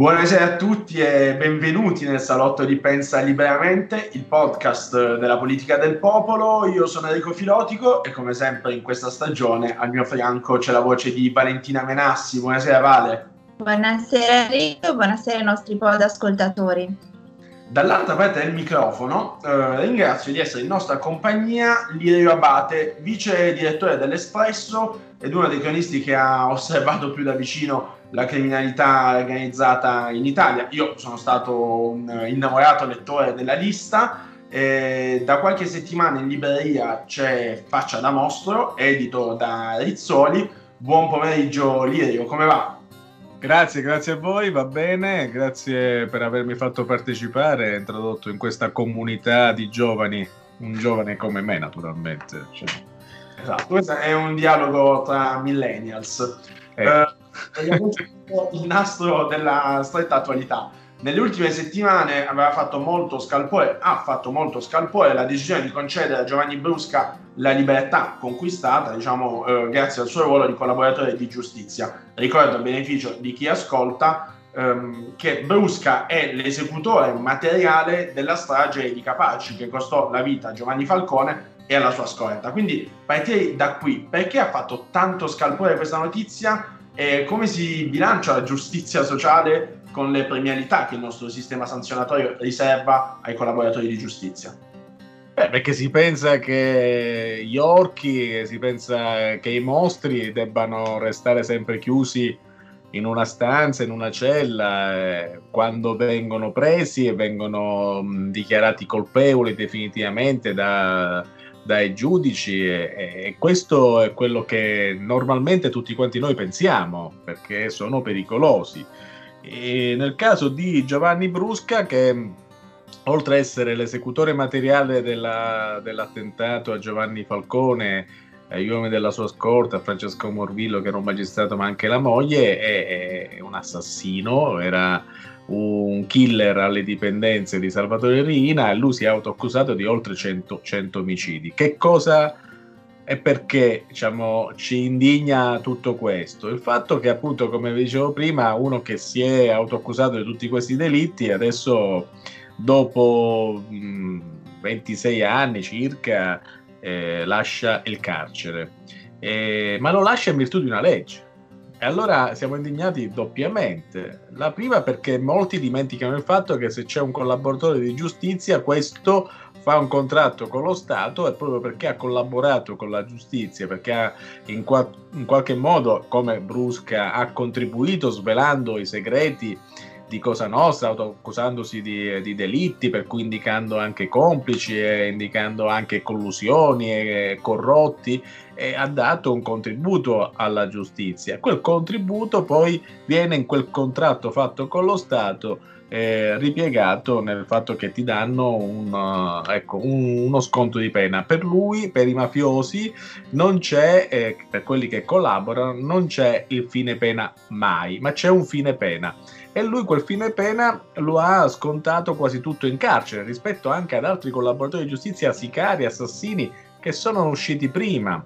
Buonasera a tutti e benvenuti nel salotto di Pensa Liberamente, il podcast della politica del popolo. Io sono Enrico Filotico e come sempre in questa stagione al mio fianco c'è la voce di Valentina Menassi. Buonasera Vale. Buonasera Enrico, buonasera ai nostri pod ascoltatori. Dall'altra parte del microfono eh, ringrazio di essere in nostra compagnia Lirio Abate, vice direttore dell'Espresso ed uno dei cronisti che ha osservato più da vicino la criminalità organizzata in Italia. Io sono stato un innamorato lettore della lista. E da qualche settimana in libreria c'è Faccia da Mostro, edito da Rizzoli. Buon pomeriggio Lirio, come va? Grazie, grazie a voi, va bene, grazie per avermi fatto partecipare, introdotto in questa comunità di giovani, un giovane come me naturalmente. Cioè. Esatto, questo è un dialogo tra millennials. Eh. Eh, il nastro della stretta attualità. Nelle ultime settimane aveva fatto molto scalpore, ha fatto molto scalpore la decisione di concedere a Giovanni Brusca la libertà conquistata, diciamo, eh, grazie al suo ruolo di collaboratore di giustizia. Ricordo a beneficio di chi ascolta ehm, che Brusca è l'esecutore materiale della strage di Capaci che costò la vita a Giovanni Falcone e alla sua scorta. Quindi partirei da qui. Perché ha fatto tanto scalpore questa notizia? E come si bilancia la giustizia sociale con le premialità che il nostro sistema sanzionatorio riserva ai collaboratori di giustizia? Beh, perché si pensa che gli orchi, si pensa che i mostri debbano restare sempre chiusi in una stanza, in una cella, eh, quando vengono presi e vengono dichiarati colpevoli definitivamente da, dai giudici e, e, questo è quello che normalmente tutti quanti noi pensiamo, perché sono pericolosi. E nel caso di Giovanni Brusca, che oltre a essere l'esecutore materiale della, dell'attentato a Giovanni Falcone, agli uomini della sua scorta, Francesco Morvillo, che era un magistrato ma anche la moglie, è, è un assassino, era un killer alle dipendenze di Salvatore Riina e lui si è autoaccusato di oltre 100, 100 omicidi. Che cosa e perché diciamo, ci indigna tutto questo? Il fatto che appunto, come vi dicevo prima, uno che si è autoaccusato di tutti questi delitti adesso dopo mh, 26 anni circa eh, lascia il carcere, eh, ma lo lascia in virtù di una legge. E allora siamo indignati doppiamente. La prima perché molti dimenticano il fatto che se c'è un collaboratore di giustizia, questo fa un contratto con lo Stato e proprio perché ha collaborato con la giustizia, perché ha in, qua- in qualche modo, come Brusca, ha contribuito svelando i segreti di Cosa Nostra, accusandosi di, di, delitti, per cui indicando anche complici e indicando anche collusioni e corrotti, e ha dato un contributo alla giustizia. Quel contributo poi viene in quel contratto fatto con lo Stato eh, ripiegato nel fatto che ti danno un, uh, ecco, un, uno sconto di pena. Per lui, per i mafiosi, non c'è, eh, per quelli che collaborano, non c'è il fine pena mai, ma c'è un fine pena e lui quel fine pena lo ha scontato quasi tutto in carcere rispetto anche ad altri collaboratori di giustizia, sicari, assassini che sono usciti prima.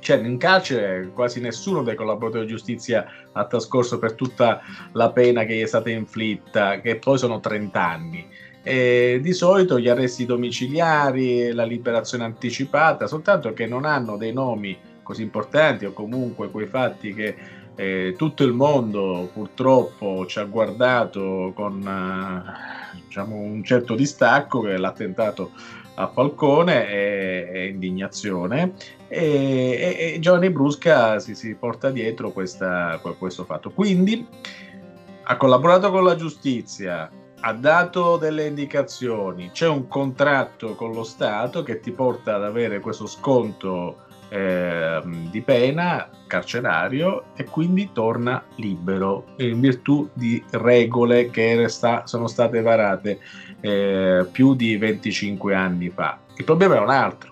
Cioè in carcere quasi nessuno dei collaboratori di giustizia ha trascorso per tutta la pena che gli è stata inflitta, che poi sono 30 anni. E di solito gli arresti domiciliari, la liberazione anticipata, soltanto che non hanno dei nomi così importanti o comunque quei fatti che eh, tutto il mondo purtroppo ci ha guardato con eh, diciamo, un certo distacco che è l'attentato a Falcone e, e indignazione e, e, e, Giovanni Brusca si, si porta dietro questa, questo fatto. Quindi ha collaborato con la giustizia, ha dato delle indicazioni, c'è un contratto con lo Stato che ti porta ad avere questo sconto eh, di pena carcerario e quindi torna libero in virtù di regole che sta, sono state varate eh, più di 25 anni fa. Il problema è un altro.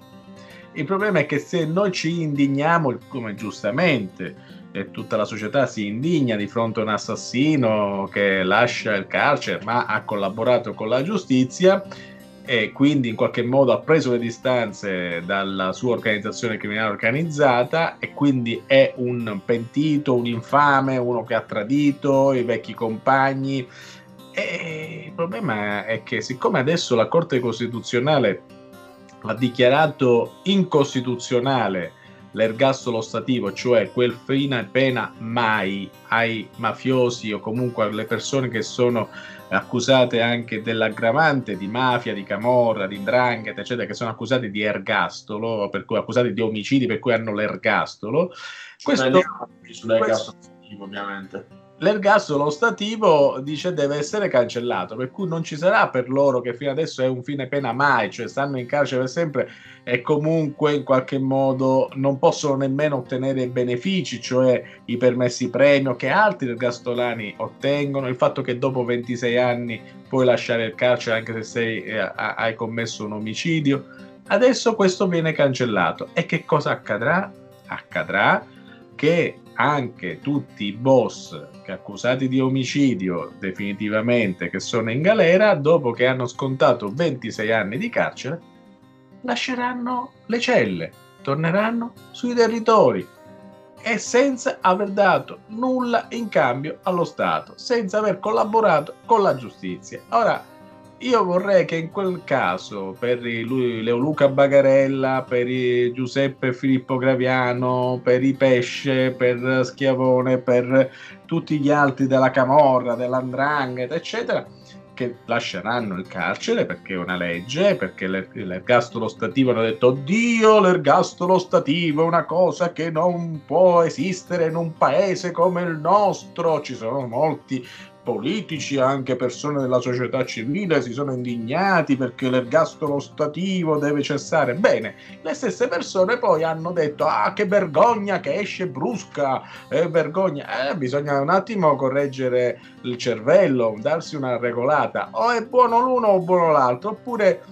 Il problema è che se noi ci indigniamo, come giustamente e tutta la società si indigna di fronte a un assassino che lascia il carcere ma ha collaborato con la giustizia, e quindi in qualche modo ha preso le distanze dalla sua organizzazione criminale organizzata e quindi è un pentito, un infame, uno che ha tradito i vecchi compagni. E il problema è che siccome adesso la Corte Costituzionale ha dichiarato incostituzionale l'ergastolo stativo, cioè quel fine pena mai ai mafiosi o comunque alle persone che sono accusate anche dell'aggravante di mafia, di camorra, di ndrangheta, eccetera, che sono accusate di ergastolo, per cui accusati di omicidi per cui hanno l'ergastolo. Questo, questo ovviamente l'ergastolo stativo dice deve essere cancellato, per cui non ci sarà per loro che fino adesso è un fine pena mai, cioè stanno in carcere per sempre e comunque in qualche modo non possono nemmeno ottenere benefici, cioè i permessi premio che altri ergastolani ottengono, il fatto che dopo 26 anni puoi lasciare il carcere anche se sei, eh, hai commesso un omicidio. Adesso questo viene cancellato e che cosa accadrà? Accadrà che anche tutti i boss che accusati di omicidio definitivamente che sono in galera, dopo che hanno scontato 26 anni di carcere, lasceranno le celle, torneranno sui territori e senza aver dato nulla in cambio allo Stato, senza aver collaborato con la giustizia. Ora, io vorrei che in quel caso, per lui, Leoluca Bagarella, per Giuseppe Filippo Graviano, per i Pesce, per Schiavone, per tutti gli altri della Camorra, dell'Andrangheta, eccetera, che lasceranno il carcere perché è una legge, perché l'ergastolo stativo hanno detto Dio, l'ergastolo stativo è una cosa che non può esistere in un paese come il nostro. Ci sono molti politici, anche persone della società civile si sono indignati perché l'ergastolo stativo deve cessare. Bene, le stesse persone poi hanno detto ah che vergogna che esce brusca, eh, vergogna, eh, bisogna un attimo correggere il cervello, darsi una regolata, o è buono l'uno o buono l'altro, oppure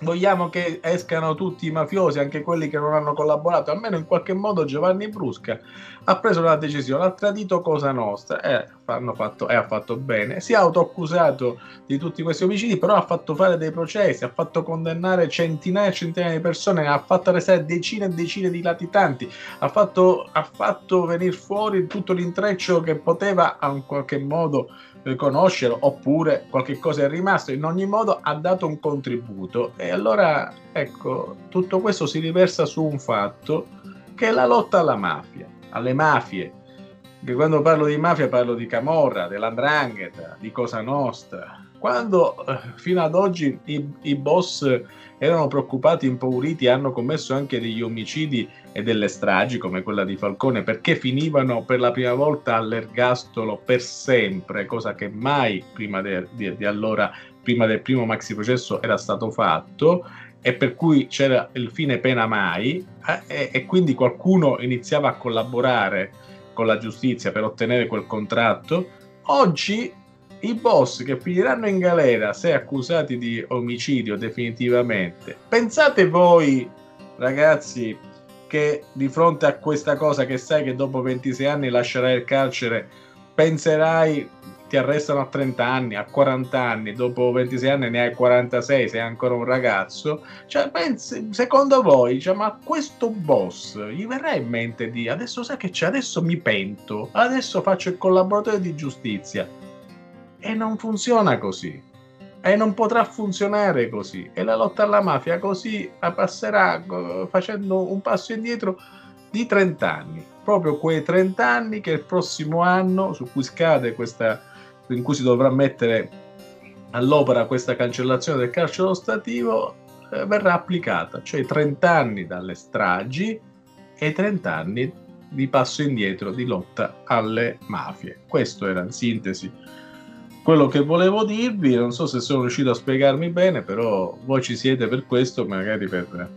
vogliamo che escano tutti i mafiosi, anche quelli che non hanno collaborato, almeno in qualche modo Giovanni Brusca ha preso una decisione, ha tradito Cosa Nostra e, hanno fatto, e ha fatto bene, si è autoaccusato di tutti questi omicidi, però ha fatto fare dei processi, ha fatto condannare centinaia e centinaia di persone, ha fatto arrestare decine e decine di latitanti, ha fatto, ha fatto venire fuori tutto l'intreccio che poteva in qualche modo conoscerlo oppure qualche cosa è rimasto in ogni modo ha dato un contributo. E allora ecco tutto questo si riversa su un fatto che è la lotta alla mafia alle mafie. Che quando parlo di mafia parlo di Camorra dell'Andrangheta di Cosa Nostra quando eh, fino ad oggi i, i boss erano preoccupati, impauriti, hanno commesso anche degli omicidi e delle stragi come quella di Falcone perché finivano per la prima volta all'ergastolo per sempre, cosa che mai prima de, di, di allora, prima del primo maxi processo era stato fatto e per cui c'era il fine pena mai eh, e, e quindi qualcuno iniziava a collaborare con la giustizia per ottenere quel contratto. Oggi i boss che finiranno in galera se accusati di omicidio definitivamente. Pensate voi, ragazzi, che di fronte a questa cosa che sai che dopo 26 anni lascerai il carcere, penserai ti arrestano a 30 anni, a 40 anni, dopo 26 anni ne hai 46, sei ancora un ragazzo. Cioè, pensi, secondo voi, cioè, ma questo boss gli verrà in mente di adesso sai che c'è, adesso mi pento, adesso faccio il collaboratore di giustizia e non funziona così. E non potrà funzionare così. E la lotta alla mafia così passerà facendo un passo indietro di 30 anni. Proprio quei 30 anni che il prossimo anno, su cui scade questa, in cui si dovrà mettere all'opera questa cancellazione del carcere ostativo, eh, verrà applicata. Cioè 30 anni dalle stragi e 30 anni di passo indietro di lotta alle mafie. Questo era in sintesi quello che volevo dirvi. Non so se sono riuscito a spiegarmi bene, però voi ci siete per questo, magari per...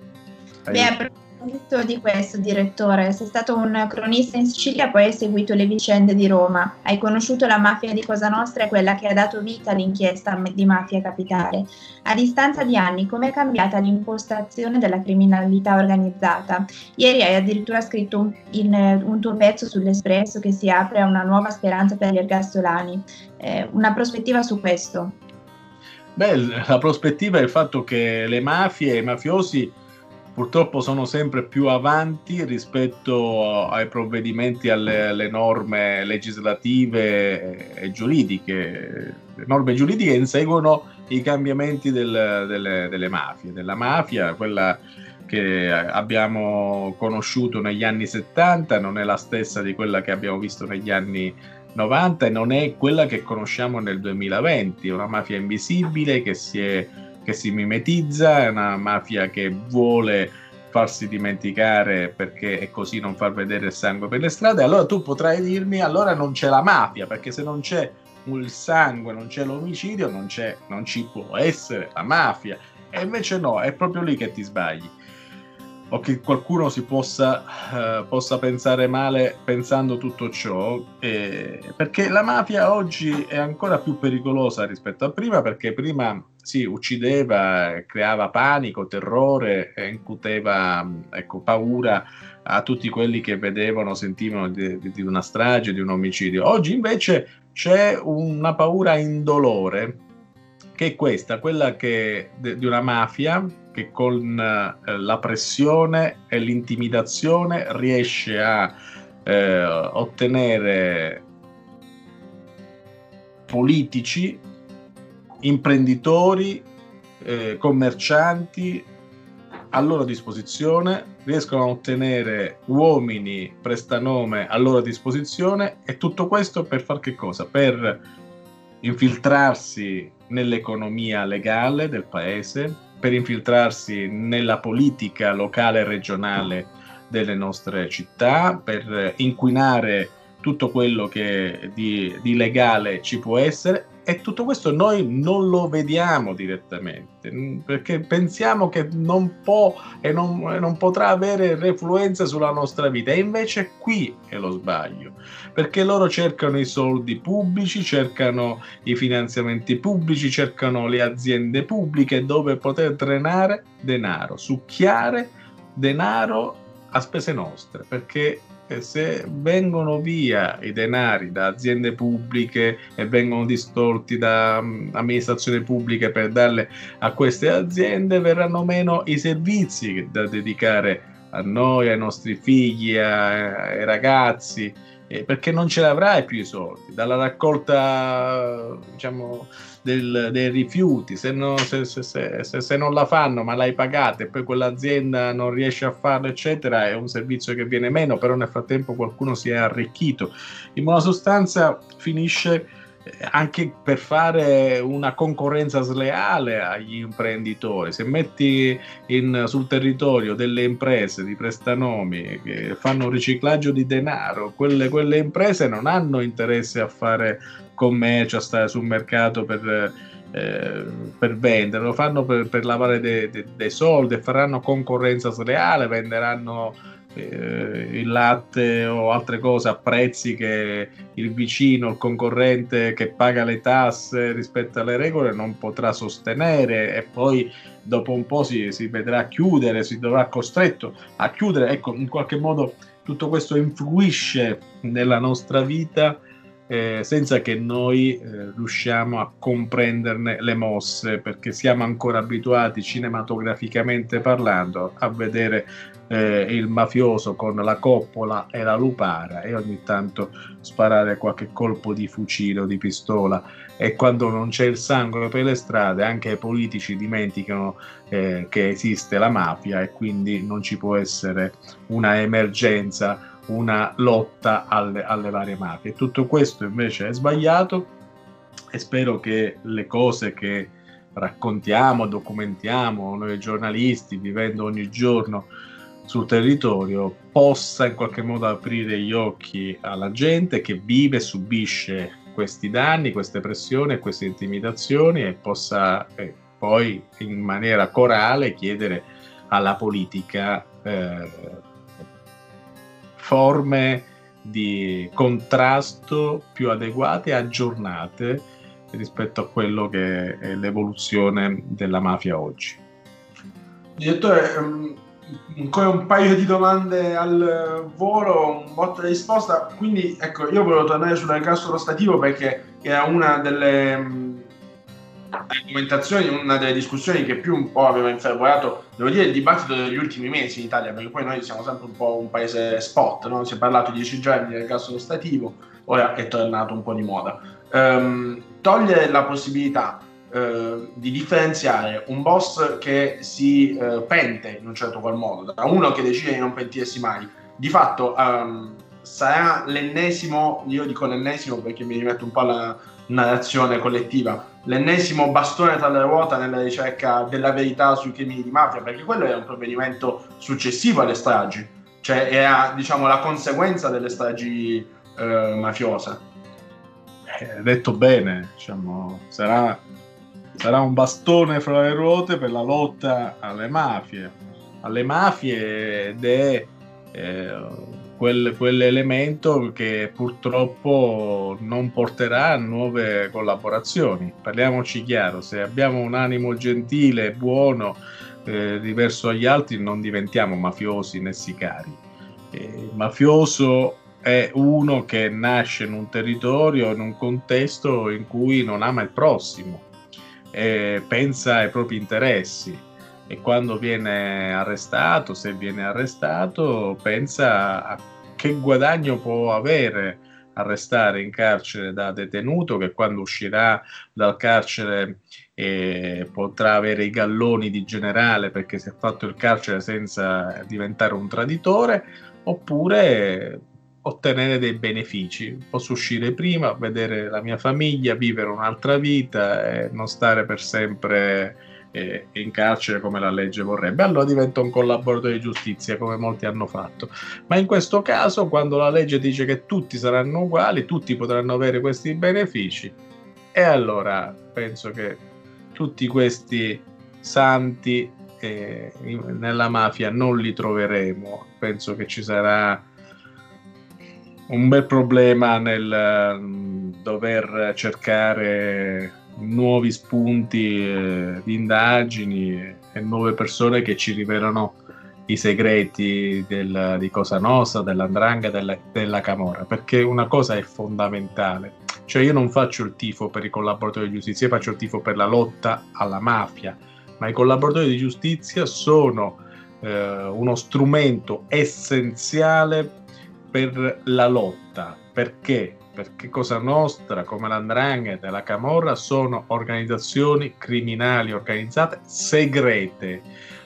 Beh, proposito di questo, direttore, sei stato un cronista in Sicilia, poi hai seguito le vicende di Roma. Hai conosciuto la mafia di Cosa Nostra e quella che ha dato vita all'inchiesta di mafia capitale. A distanza di anni, come è cambiata l'impostazione della criminalità organizzata? Ieri hai addirittura scritto un, in, un tuo pezzo sull'Espresso che si apre a una nuova speranza per gli ergastolani. Eh, una prospettiva su questo? Beh, la prospettiva è il fatto che le mafie e i mafiosi purtroppo sono sempre più avanti rispetto ai provvedimenti, alle, alle norme legislative e giuridiche. Le norme giuridiche inseguono i cambiamenti del, delle, delle mafie, della mafia, quella che abbiamo conosciuto negli anni 70 non è la stessa di quella che abbiamo visto negli anni 90 e non è quella che conosciamo nel 2020, è una mafia invisibile che si è che si mimetizza, è una mafia che vuole farsi dimenticare perché è così non far vedere il sangue per le strade, allora tu potrai dirmi allora non c'è la mafia, perché se non c'è il sangue, non c'è l'omicidio, non, c'è, non ci può essere la mafia. E invece no, è proprio lì che ti sbagli o che qualcuno si possa, uh, possa pensare male pensando tutto ciò, eh, perché la mafia oggi è ancora più pericolosa rispetto a prima, perché prima si uccideva, creava panico, terrore, incuteva ecco, paura a tutti quelli che vedevano, sentivano di, di una strage, di un omicidio. Oggi invece c'è una paura indolore, che è questa, quella che, di una mafia che con eh, la pressione e l'intimidazione riesce a eh, ottenere politici, imprenditori, eh, commercianti a loro disposizione, riescono a ottenere uomini prestanome a loro disposizione e tutto questo per far che cosa? Per infiltrarsi nell'economia legale del paese, per infiltrarsi nella politica locale e regionale delle nostre città, per inquinare tutto quello che di, di legale ci può essere e tutto questo noi non lo vediamo direttamente perché pensiamo che non può e non, non, potrà avere refluenza sulla nostra vita. E invece qui è lo sbaglio perché loro cercano i soldi pubblici cercano i finanziamenti pubblici cercano le aziende pubbliche dove poter drenare denaro succhiare denaro a spese nostre perché se vengono via i denari da aziende pubbliche e vengono distolti da um, amministrazioni pubbliche per darle a queste aziende, verranno meno i servizi da dedicare a noi, ai nostri figli, ai ragazzi, eh, perché non ce l'avrai più i soldi. Dalla raccolta, diciamo, del, dei rifiuti, se, no, se, se, se, non la fanno ma l'hai pagata e poi quell'azienda non riesce a farlo, eccetera, è un servizio che viene meno, però nel frattempo qualcuno si è arricchito. In buona sostanza finisce anche per fare una concorrenza sleale agli imprenditori. Se metti in, sul territorio delle imprese di prestanomi che fanno riciclaggio di denaro, quelle, quelle imprese non hanno interesse a fare commercio, a stare sul mercato per, eh, per vendere, lo fanno per, per lavare dei de, de soldi, faranno concorrenza sleale, venderanno eh, il latte o altre cose a prezzi che il vicino, il concorrente che paga le tasse rispetto alle regole non potrà sostenere e poi dopo un po' si, si vedrà chiudere, si dovrà costretto a chiudere. Ecco, in qualche modo tutto questo influisce nella nostra vita eh, senza che noi eh, riusciamo a comprenderne le mosse, perché siamo ancora abituati cinematograficamente parlando a vedere eh, il mafioso con la coppola e la lupara e ogni tanto sparare qualche colpo di fucile o di pistola. E quando non c'è il sangue per le strade anche i politici dimenticano eh, che esiste la mafia e quindi non ci può essere una emergenza una lotta alle, alle varie mafie. Tutto questo invece è sbagliato e spero che le cose che raccontiamo, documentiamo noi giornalisti vivendo ogni giorno sul territorio possa in qualche modo aprire gli occhi alla gente che vive e subisce questi danni, queste pressioni e queste intimidazioni e possa eh, poi in maniera corale chiedere alla politica eh, forme di contrasto più adeguate e aggiornate rispetto a quello che è l'evoluzione della mafia oggi. Direttore, um, ancora un paio di domande al volo, un botto risposta. Quindi, ecco, io volevo tornare sull'ergastolo stativo perché era una delle um, argomentazioni, una delle discussioni che più un po' aveva infervorato, devo dire, il dibattito degli ultimi mesi in Italia, perché poi noi siamo sempre un po' un paese spot, no? si è parlato dieci giorni di ergastolo stativo, ora è tornato un po' di moda. Um, togliere la possibilità uh, di differenziare un boss che si uh, pente in un certo qual modo da uno che decide di non pentirsi mai, di fatto um, sarà l'ennesimo, io dico l'ennesimo perché mi rimetto un po' alla narrazione collettiva, l'ennesimo bastone tra le ruote nella ricerca della verità sui crimini di mafia, perché quello era un provvedimento successivo alle stragi, cioè era diciamo la conseguenza delle stragi uh, mafiose. Eh, detto bene, diciamo, sarà, sarà un bastone fra le ruote per la lotta alle mafie, alle mafie ed è eh, quel, quell'elemento che purtroppo non porterà a nuove collaborazioni. Parliamoci chiaro, se abbiamo un animo gentile, buono, eh, diverso agli altri, non diventiamo mafiosi né sicari. Eh, mafioso è uno che nasce in un territorio, in un contesto in cui non ama il prossimo, e pensa ai propri interessi e quando viene arrestato, se viene arrestato, pensa a che guadagno può avere a restare in carcere da detenuto che quando uscirà dal carcere eh, potrà avere i galloni di generale perché si è fatto il carcere senza diventare un traditore oppure ottenere dei benefici. Posso uscire prima, vedere la mia famiglia, vivere un'altra vita e non stare per sempre eh, in carcere come la legge vorrebbe. Allora divento un collaboratore di giustizia come molti hanno fatto. Ma in questo caso, quando la legge dice che tutti saranno uguali, tutti potranno avere questi benefici, e allora penso che tutti questi santi eh, nella mafia non li troveremo. Penso che ci sarà un bel problema nel mm, dover cercare nuovi spunti eh, di indagini e nuove persone che ci rivelano i segreti del, di Cosa Nostra, dell'Andranga, della, della Camorra, perché una cosa è fondamentale, cioè io non faccio il tifo per i collaboratori di giustizia, io faccio il tifo per la lotta alla mafia, ma i collaboratori di giustizia sono eh, uno strumento essenziale per la lotta. Perché? Perché Cosa Nostra, come l'Andrangheta e la Camorra, sono organizzazioni criminali organizzate segrete,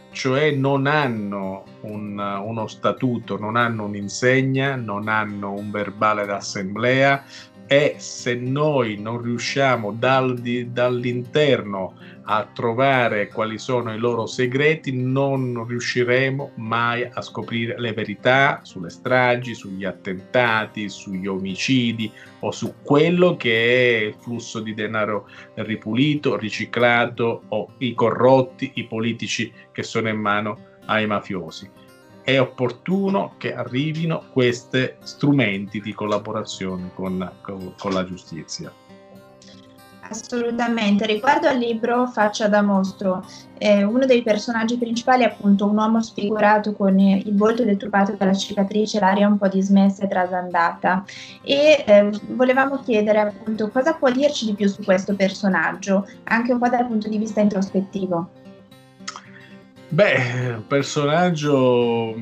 cioè non hanno un, uno statuto, non hanno un'insegna, non hanno un verbale d'assemblea e se noi non riusciamo dal, di, dall'interno a trovare quali sono i loro segreti, non riusciremo mai a scoprire le verità sulle stragi, sugli attentati, sugli omicidi o su quello che è il flusso di denaro ripulito, riciclato o i corrotti, i politici che sono in mano ai mafiosi. È opportuno che arrivino questi strumenti di collaborazione con, con, la giustizia. Assolutamente, riguardo al libro Faccia da mostro, eh, uno dei personaggi principali è appunto un uomo sfigurato con il volto deturpato dalla cicatrice, l'aria un po' dismessa e trasandata e eh, volevamo chiedere appunto cosa può dirci di più su questo personaggio, anche un po' dal punto di vista introspettivo. Beh, personaggio,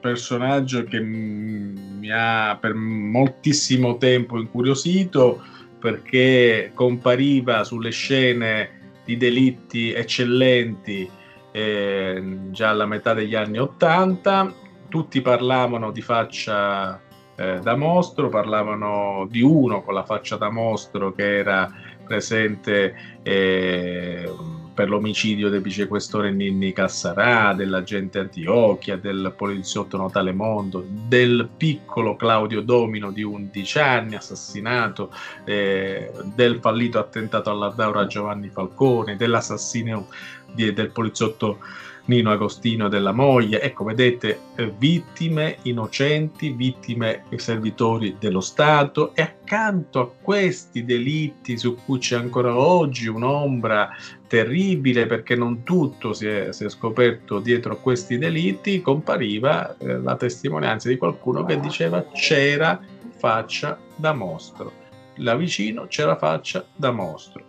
personaggio che mi ha per moltissimo tempo incuriosito, perché compariva sulle scene di delitti eccellenti eh, già alla metà degli anni Ottanta, tutti parlavano di faccia eh, da mostro, parlavano di uno con la faccia da mostro che era presente eh, per l'omicidio del vicequestore Ninni Cassarà, dell'agente Antiochia, del poliziotto Notale Mondo, del piccolo Claudio Domino di 11 anni assassinato, eh, del fallito attentato all'Ardaura Giovanni Falcone, dell'assassinio di, del poliziotto Nino Agostino della moglie. Ecco, vedete, eh, vittime innocenti, vittime servitori dello Stato e accanto a questi delitti su cui c'è ancora oggi un'ombra terribile perché non tutto si è, si è scoperto dietro a questi delitti, compariva eh, la testimonianza di qualcuno che diceva c'era faccia da mostro. Là vicino c'era faccia da mostro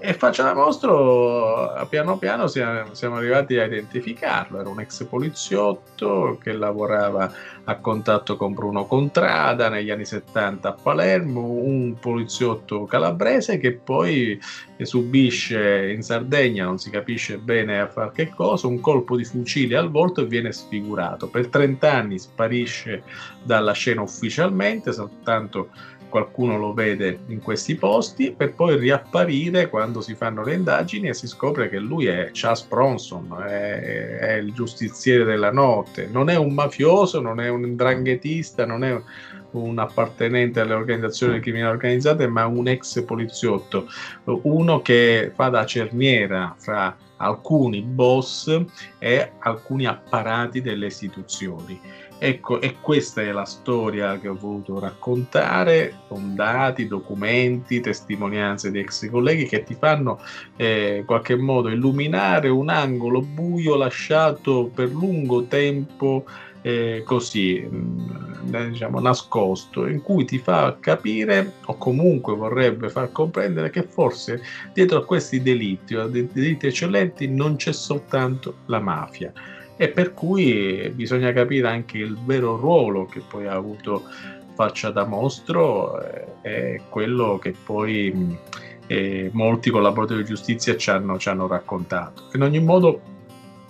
e faccia da mostro, piano piano siamo, arrivati a identificarlo. Era un ex poliziotto che lavorava a contatto con Bruno Contrada negli anni 70 a Palermo, un poliziotto calabrese che poi subisce in Sardegna, non si capisce bene a far che cosa, un colpo di fucile al volto e viene sfigurato. Per 30 anni sparisce dalla scena ufficialmente, soltanto qualcuno lo vede in questi posti per poi riapparire quando si fanno le indagini e si scopre che lui è Charles Bronson, è, è il giustiziere della notte, non è un mafioso, non è un dranghetista, non è un appartenente alle organizzazioni criminali organizzate, ma un ex poliziotto, uno che fa da cerniera fra alcuni boss e alcuni apparati delle istituzioni. Ecco, e questa è la storia che ho voluto raccontare con dati, documenti, testimonianze di ex colleghi che ti fanno eh, in qualche modo illuminare un angolo buio lasciato per lungo tempo eh, così, mm, diciamo, nascosto, in cui ti fa capire o comunque vorrebbe far comprendere che forse dietro a questi delitti o a delitti eccellenti non c'è soltanto la mafia e per cui bisogna capire anche il vero ruolo che poi ha avuto Faccia da Mostro eh, è quello che poi eh, molti collaboratori di giustizia ci hanno, ci hanno raccontato. In ogni modo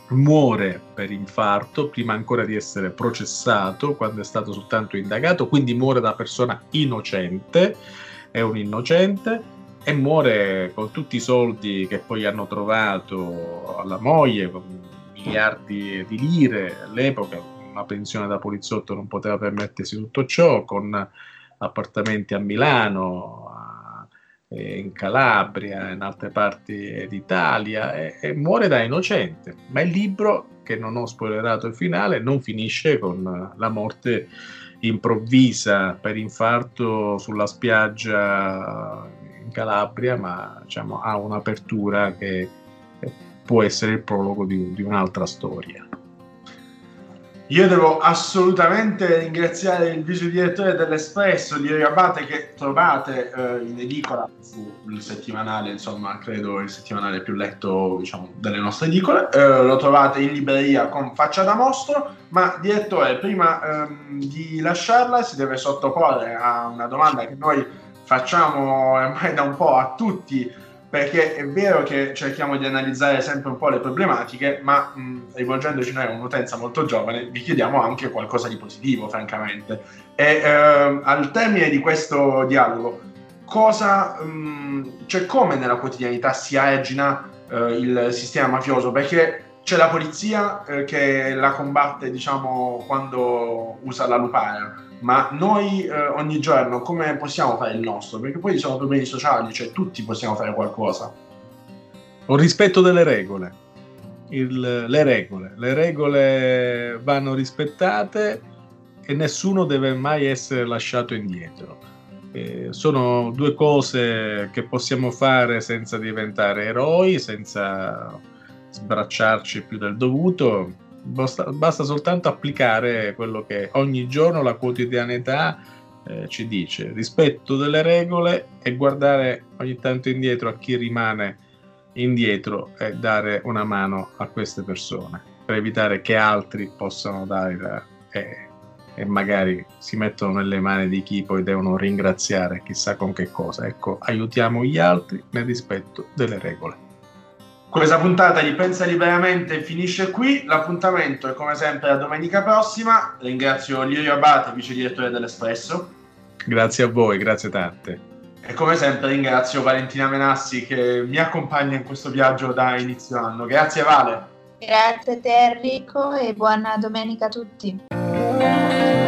muore per infarto prima ancora di essere processato quando è stato soltanto indagato, quindi muore da persona innocente, è un innocente e muore con tutti i soldi che poi hanno trovato alla moglie, miliardi di lire. All'epoca, una pensione da poliziotto non poteva permettersi tutto ciò, con appartamenti a Milano, in Calabria, in altre parti d'Italia e, e, muore da innocente. Ma il libro, che non ho spoilerato il finale, non finisce con la morte improvvisa per infarto sulla spiaggia in Calabria, ma diciamo, ha un'apertura che può essere il prologo di, di un'altra storia. Io devo assolutamente ringraziare il vice direttore dell'Espresso di Abate che trovate eh, in edicola sul settimanale, insomma, credo il settimanale più letto diciamo, delle nostre edicole. Eh, lo trovate in libreria con faccia da mostro. Ma direttore, prima ehm, di lasciarla, si deve sottoporre a una domanda che noi facciamo ormai da un po' a tutti perché è vero che cerchiamo di analizzare sempre un po' le problematiche, ma mh, rivolgendoci noi a un'utenza molto giovane, vi chiediamo anche qualcosa di positivo, francamente. E eh, al termine di questo dialogo, cosa, mh, cioè come nella quotidianità si argina eh, il sistema mafioso? Perché c'è la polizia eh, che la combatte, diciamo, quando usa la lupara ma noi eh, ogni giorno come possiamo fare il nostro? Perché poi sono problemi sociali, cioè tutti possiamo fare qualcosa. Ho rispetto delle regole. Il, le regole. Le regole vanno rispettate e nessuno deve mai essere lasciato indietro. Eh, sono due cose che possiamo fare senza diventare eroi, senza sbracciarci più del dovuto basta, basta soltanto applicare quello che ogni giorno la quotidianità eh, ci dice, rispetto delle regole e guardare ogni tanto indietro a chi rimane indietro e dare una mano a queste persone per evitare che altri possano dare eh, e magari si mettono nelle mani di chi poi devono ringraziare chissà con che cosa. Ecco, aiutiamo gli altri nel rispetto delle regole. Questa puntata di Pensa Liberamente finisce qui. L'appuntamento è come sempre la domenica prossima. Ringrazio Lirio Abate, vice direttore dell'Espresso. Grazie a voi, grazie tante. E come sempre ringrazio Valentina Menassi che mi accompagna in questo viaggio da inizio anno. Grazie Vale. Grazie a te Enrico e buona domenica a tutti.